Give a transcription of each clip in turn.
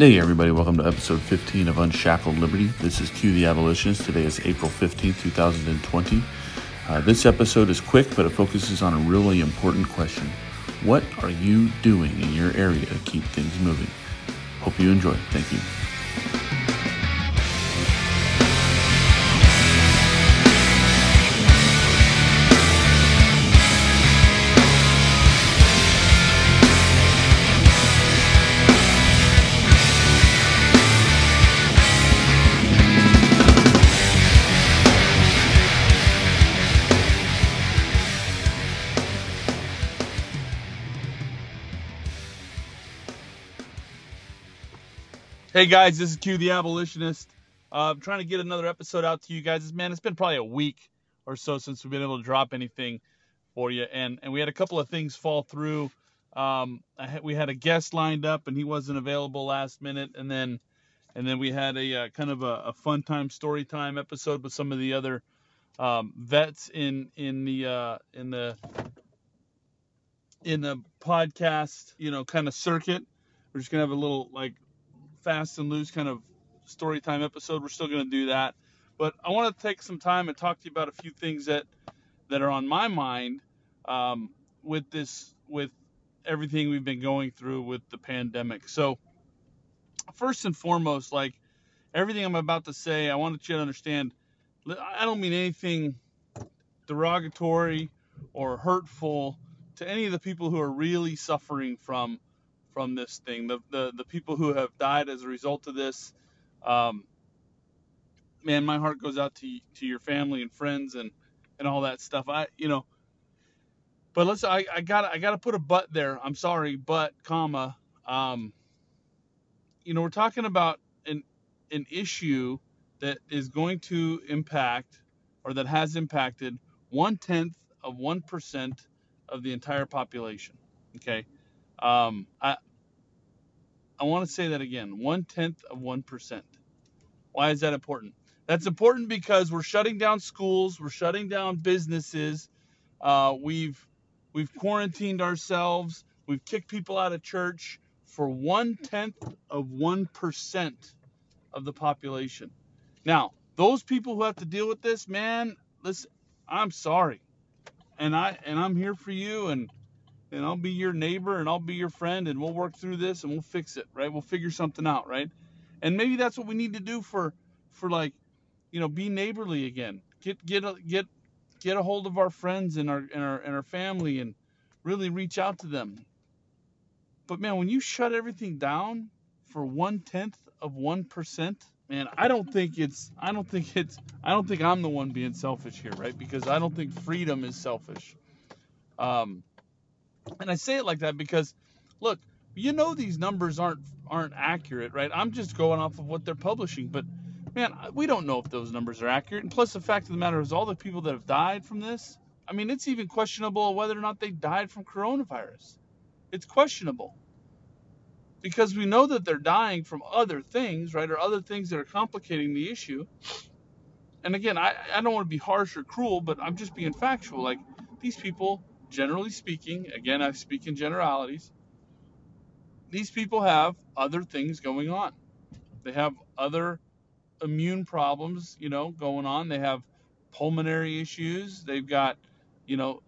Hey, everybody, welcome to episode 15 of Unshackled Liberty. This is Q the Abolitionist. Today is April 15th, 2020. Uh, this episode is quick, but it focuses on a really important question What are you doing in your area to keep things moving? Hope you enjoy. Thank you. Hey guys, this is Q the Abolitionist. Uh, I'm trying to get another episode out to you guys. Man, it's been probably a week or so since we've been able to drop anything for you, and and we had a couple of things fall through. Um, we had a guest lined up, and he wasn't available last minute, and then and then we had a uh, kind of a, a fun time story time episode with some of the other um, vets in in the uh, in the in the podcast, you know, kind of circuit. We're just gonna have a little like fast and loose kind of story time episode. We're still going to do that, but I want to take some time and talk to you about a few things that that are on my mind um, with this with everything we've been going through with the pandemic. So first and foremost, like everything I'm about to say, I want you to understand. I don't mean anything derogatory or hurtful to any of the people who are really suffering from from this thing. The, the the people who have died as a result of this, um, man, my heart goes out to to your family and friends and and all that stuff. I you know, but let's I I got I got to put a but there. I'm sorry, but comma. Um, you know, we're talking about an an issue that is going to impact or that has impacted one tenth of one percent of the entire population. Okay. Um, I I want to say that again. One tenth of one percent. Why is that important? That's important because we're shutting down schools, we're shutting down businesses, uh, we've we've quarantined ourselves, we've kicked people out of church for one tenth of one percent of the population. Now, those people who have to deal with this, man, listen, I'm sorry, and I and I'm here for you, and and I'll be your neighbor and I'll be your friend and we'll work through this and we'll fix it, right? We'll figure something out, right? And maybe that's what we need to do for for like, you know, be neighborly again. Get get a, get get a hold of our friends and our and our and our family and really reach out to them. But man, when you shut everything down for one tenth of one percent, man, I don't think it's I don't think it's I don't think I'm the one being selfish here, right? Because I don't think freedom is selfish. Um, and I say it like that because, look, you know these numbers aren't aren't accurate, right? I'm just going off of what they're publishing, but man, we don't know if those numbers are accurate. And plus, the fact of the matter is, all the people that have died from this, I mean, it's even questionable whether or not they died from coronavirus. It's questionable because we know that they're dying from other things, right, or other things that are complicating the issue. And again, I, I don't want to be harsh or cruel, but I'm just being factual. Like these people generally speaking, again, I speak in generalities, these people have other things going on. They have other immune problems, you know, going on. They have pulmonary issues. They've got, you know,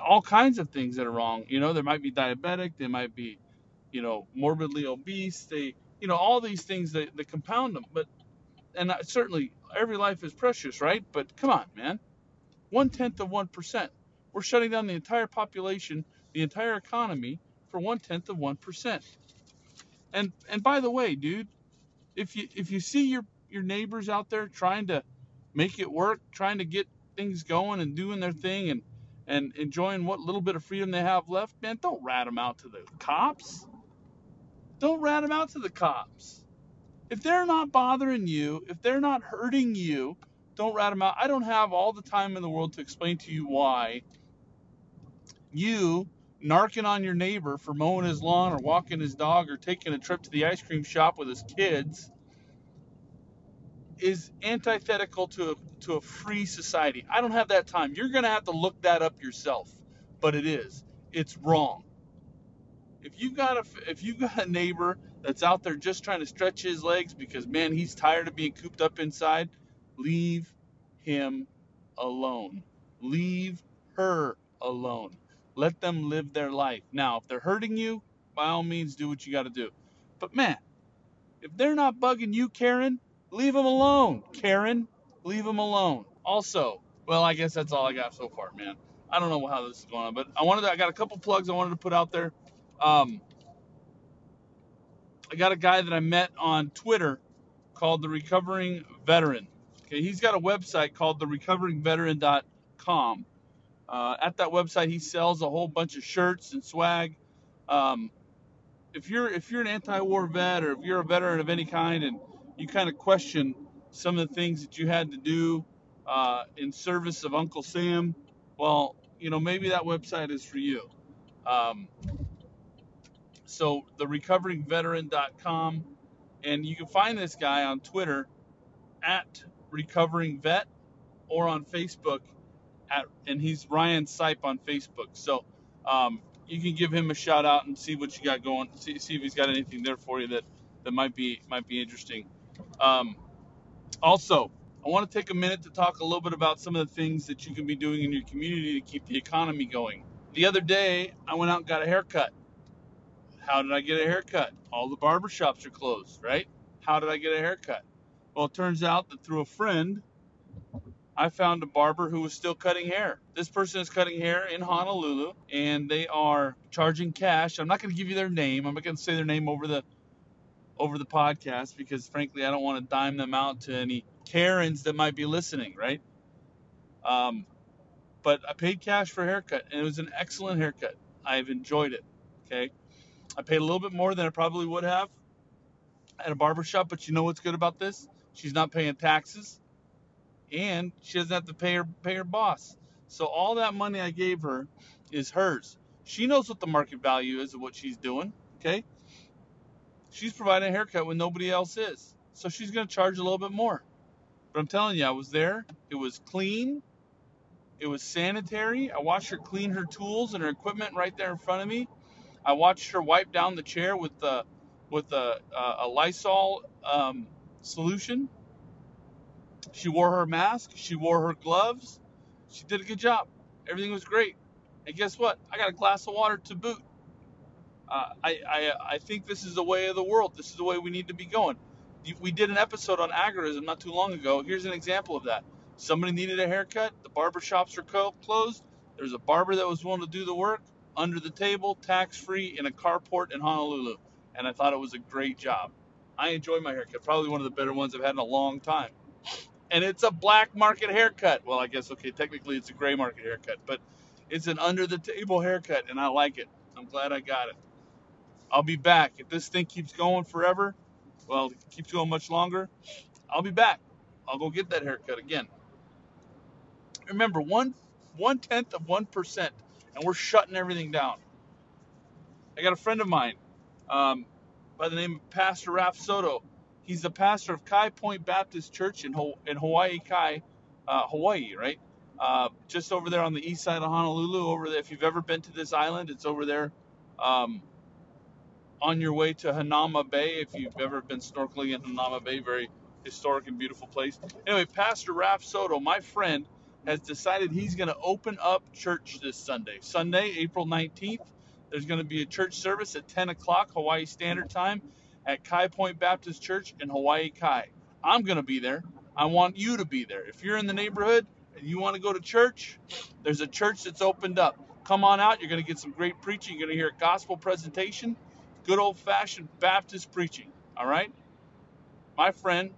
all kinds of things that are wrong. You know, they might be diabetic. They might be, you know, morbidly obese. They, you know, all these things that, that compound them. But, and certainly every life is precious, right? But come on, man. One tenth of 1%. We're shutting down the entire population, the entire economy for one tenth of one percent. And and by the way, dude, if you if you see your your neighbors out there trying to make it work, trying to get things going and doing their thing and and enjoying what little bit of freedom they have left, man, don't rat them out to the cops. Don't rat them out to the cops. If they're not bothering you, if they're not hurting you, don't rat them out. I don't have all the time in the world to explain to you why you narking on your neighbor for mowing his lawn or walking his dog or taking a trip to the ice cream shop with his kids is antithetical to a, to a free society. I don't have that time. You're going to have to look that up yourself, but it is. It's wrong. if you got a if you got a neighbor that's out there just trying to stretch his legs because man he's tired of being cooped up inside, leave him alone. Leave her alone. Let them live their life. Now, if they're hurting you, by all means do what you got to do. But man, if they're not bugging you, Karen, leave them alone. Karen, leave them alone. Also, well, I guess that's all I got so far, man. I don't know how this is going on, but I wanted to, I got a couple plugs I wanted to put out there. Um, I got a guy that I met on Twitter called the Recovering Veteran. Okay, he's got a website called therecoveringveteran.com. Uh, at that website, he sells a whole bunch of shirts and swag. Um, if you're if you're an anti-war vet or if you're a veteran of any kind and you kind of question some of the things that you had to do uh, in service of Uncle Sam, well, you know maybe that website is for you. Um, so the recoveringveteran.com, and you can find this guy on Twitter at recovering vet or on Facebook at and he's Ryan Sipe on Facebook. So um, you can give him a shout out and see what you got going. See, see if he's got anything there for you that that might be might be interesting. Um, also, I want to take a minute to talk a little bit about some of the things that you can be doing in your community to keep the economy going. The other day, I went out and got a haircut. How did I get a haircut? All the barber shops are closed, right? How did I get a haircut? Well, it turns out that through a friend, I found a barber who was still cutting hair. This person is cutting hair in Honolulu and they are charging cash. I'm not going to give you their name. I'm not going to say their name over the over the podcast because frankly I don't want to dime them out to any Karens that might be listening, right? Um, but I paid cash for a haircut and it was an excellent haircut. I've enjoyed it. Okay. I paid a little bit more than I probably would have at a barber shop, but you know what's good about this? She's not paying taxes and she doesn't have to pay her pay her boss. So all that money I gave her is hers. She knows what the market value is of what she's doing. Okay. She's providing a haircut when nobody else is. So she's going to charge a little bit more. But I'm telling you, I was there. It was clean. It was sanitary. I watched her clean her tools and her equipment right there in front of me. I watched her wipe down the chair with the with a, a Lysol um, solution. She wore her mask. She wore her gloves. She did a good job. Everything was great. And guess what? I got a glass of water to boot. Uh, I, I, I think this is the way of the world. This is the way we need to be going. We did an episode on agorism not too long ago. Here's an example of that. Somebody needed a haircut. The barber shops are closed. There's a barber that was willing to do the work under the table, tax free, in a carport in Honolulu. And I thought it was a great job. I enjoy my haircut. Probably one of the better ones I've had in a long time. And it's a black market haircut. Well, I guess, okay, technically it's a gray market haircut, but it's an under the table haircut, and I like it. I'm glad I got it. I'll be back. If this thing keeps going forever, well, it keeps going much longer, I'll be back. I'll go get that haircut again. Remember, one one tenth of one percent, and we're shutting everything down. I got a friend of mine um, by the name of Pastor Raf Soto. He's the pastor of Kai Point Baptist Church in, in Hawaii Kai, uh, Hawaii, right? Uh, just over there on the east side of Honolulu. Over there, if you've ever been to this island, it's over there. Um, on your way to Hanauma Bay, if you've ever been snorkeling in Hanauma Bay, very historic and beautiful place. Anyway, Pastor Raf Soto, my friend, has decided he's going to open up church this Sunday. Sunday, April 19th, there's going to be a church service at 10 o'clock Hawaii Standard Time at Kai Point Baptist Church in Hawaii Kai. I'm going to be there. I want you to be there. If you're in the neighborhood and you want to go to church, there's a church that's opened up. Come on out. You're going to get some great preaching. You're going to hear a gospel presentation, good old fashioned Baptist preaching. All right? My friend,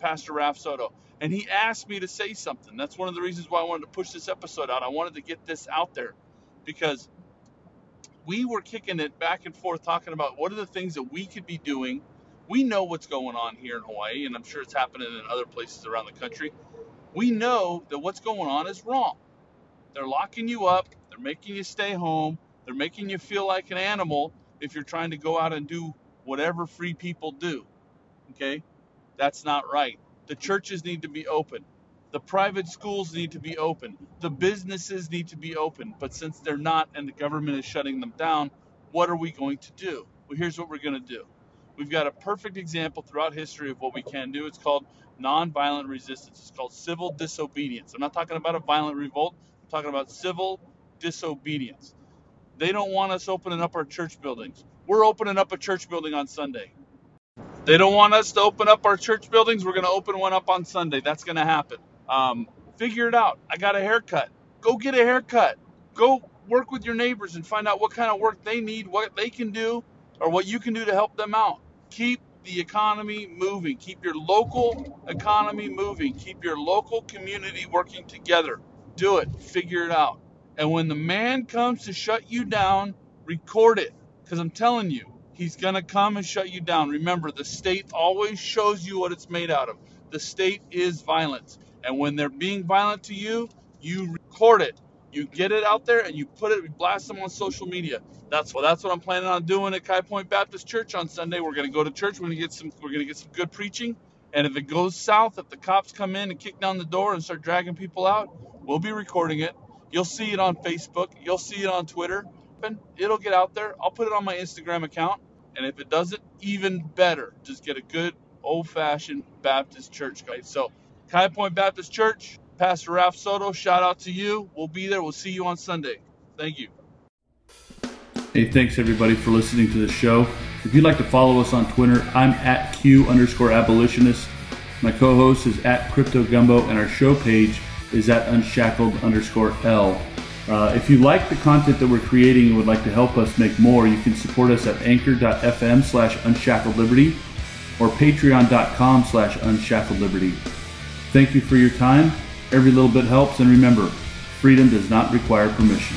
Pastor Raf Soto. And he asked me to say something. That's one of the reasons why I wanted to push this episode out. I wanted to get this out there because we were kicking it back and forth talking about what are the things that we could be doing. We know what's going on here in Hawaii, and I'm sure it's happening in other places around the country. We know that what's going on is wrong. They're locking you up, they're making you stay home, they're making you feel like an animal if you're trying to go out and do whatever free people do. Okay? That's not right. The churches need to be open. The private schools need to be open. The businesses need to be open. But since they're not and the government is shutting them down, what are we going to do? Well, here's what we're going to do. We've got a perfect example throughout history of what we can do. It's called nonviolent resistance. It's called civil disobedience. I'm not talking about a violent revolt. I'm talking about civil disobedience. They don't want us opening up our church buildings. We're opening up a church building on Sunday. They don't want us to open up our church buildings. We're going to open one up on Sunday. That's going to happen. Um, figure it out. I got a haircut. Go get a haircut. Go work with your neighbors and find out what kind of work they need, what they can do, or what you can do to help them out. Keep the economy moving. Keep your local economy moving. Keep your local community working together. Do it. Figure it out. And when the man comes to shut you down, record it. Because I'm telling you, he's going to come and shut you down. Remember, the state always shows you what it's made out of. The state is violence. And when they're being violent to you, you record it. You get it out there and you put it, you blast them on social media. That's what that's what I'm planning on doing at Kai Point Baptist Church on Sunday. We're gonna go to church. We're gonna get some we're gonna get some good preaching. And if it goes south, if the cops come in and kick down the door and start dragging people out, we'll be recording it. You'll see it on Facebook. You'll see it on Twitter. It'll get out there. I'll put it on my Instagram account. And if it doesn't, even better. Just get a good old fashioned Baptist church guide. So, Kai Point Baptist Church, Pastor Ralph Soto, shout out to you. We'll be there. We'll see you on Sunday. Thank you. Hey, thanks everybody for listening to the show. If you'd like to follow us on Twitter, I'm at Q underscore abolitionist. My co host is at Crypto Gumbo, and our show page is at unshackled underscore L. Uh, if you like the content that we're creating and would like to help us make more, you can support us at anchor.fm slash unshackled liberty or patreon.com slash unshackled liberty. Thank you for your time. Every little bit helps, and remember, freedom does not require permission.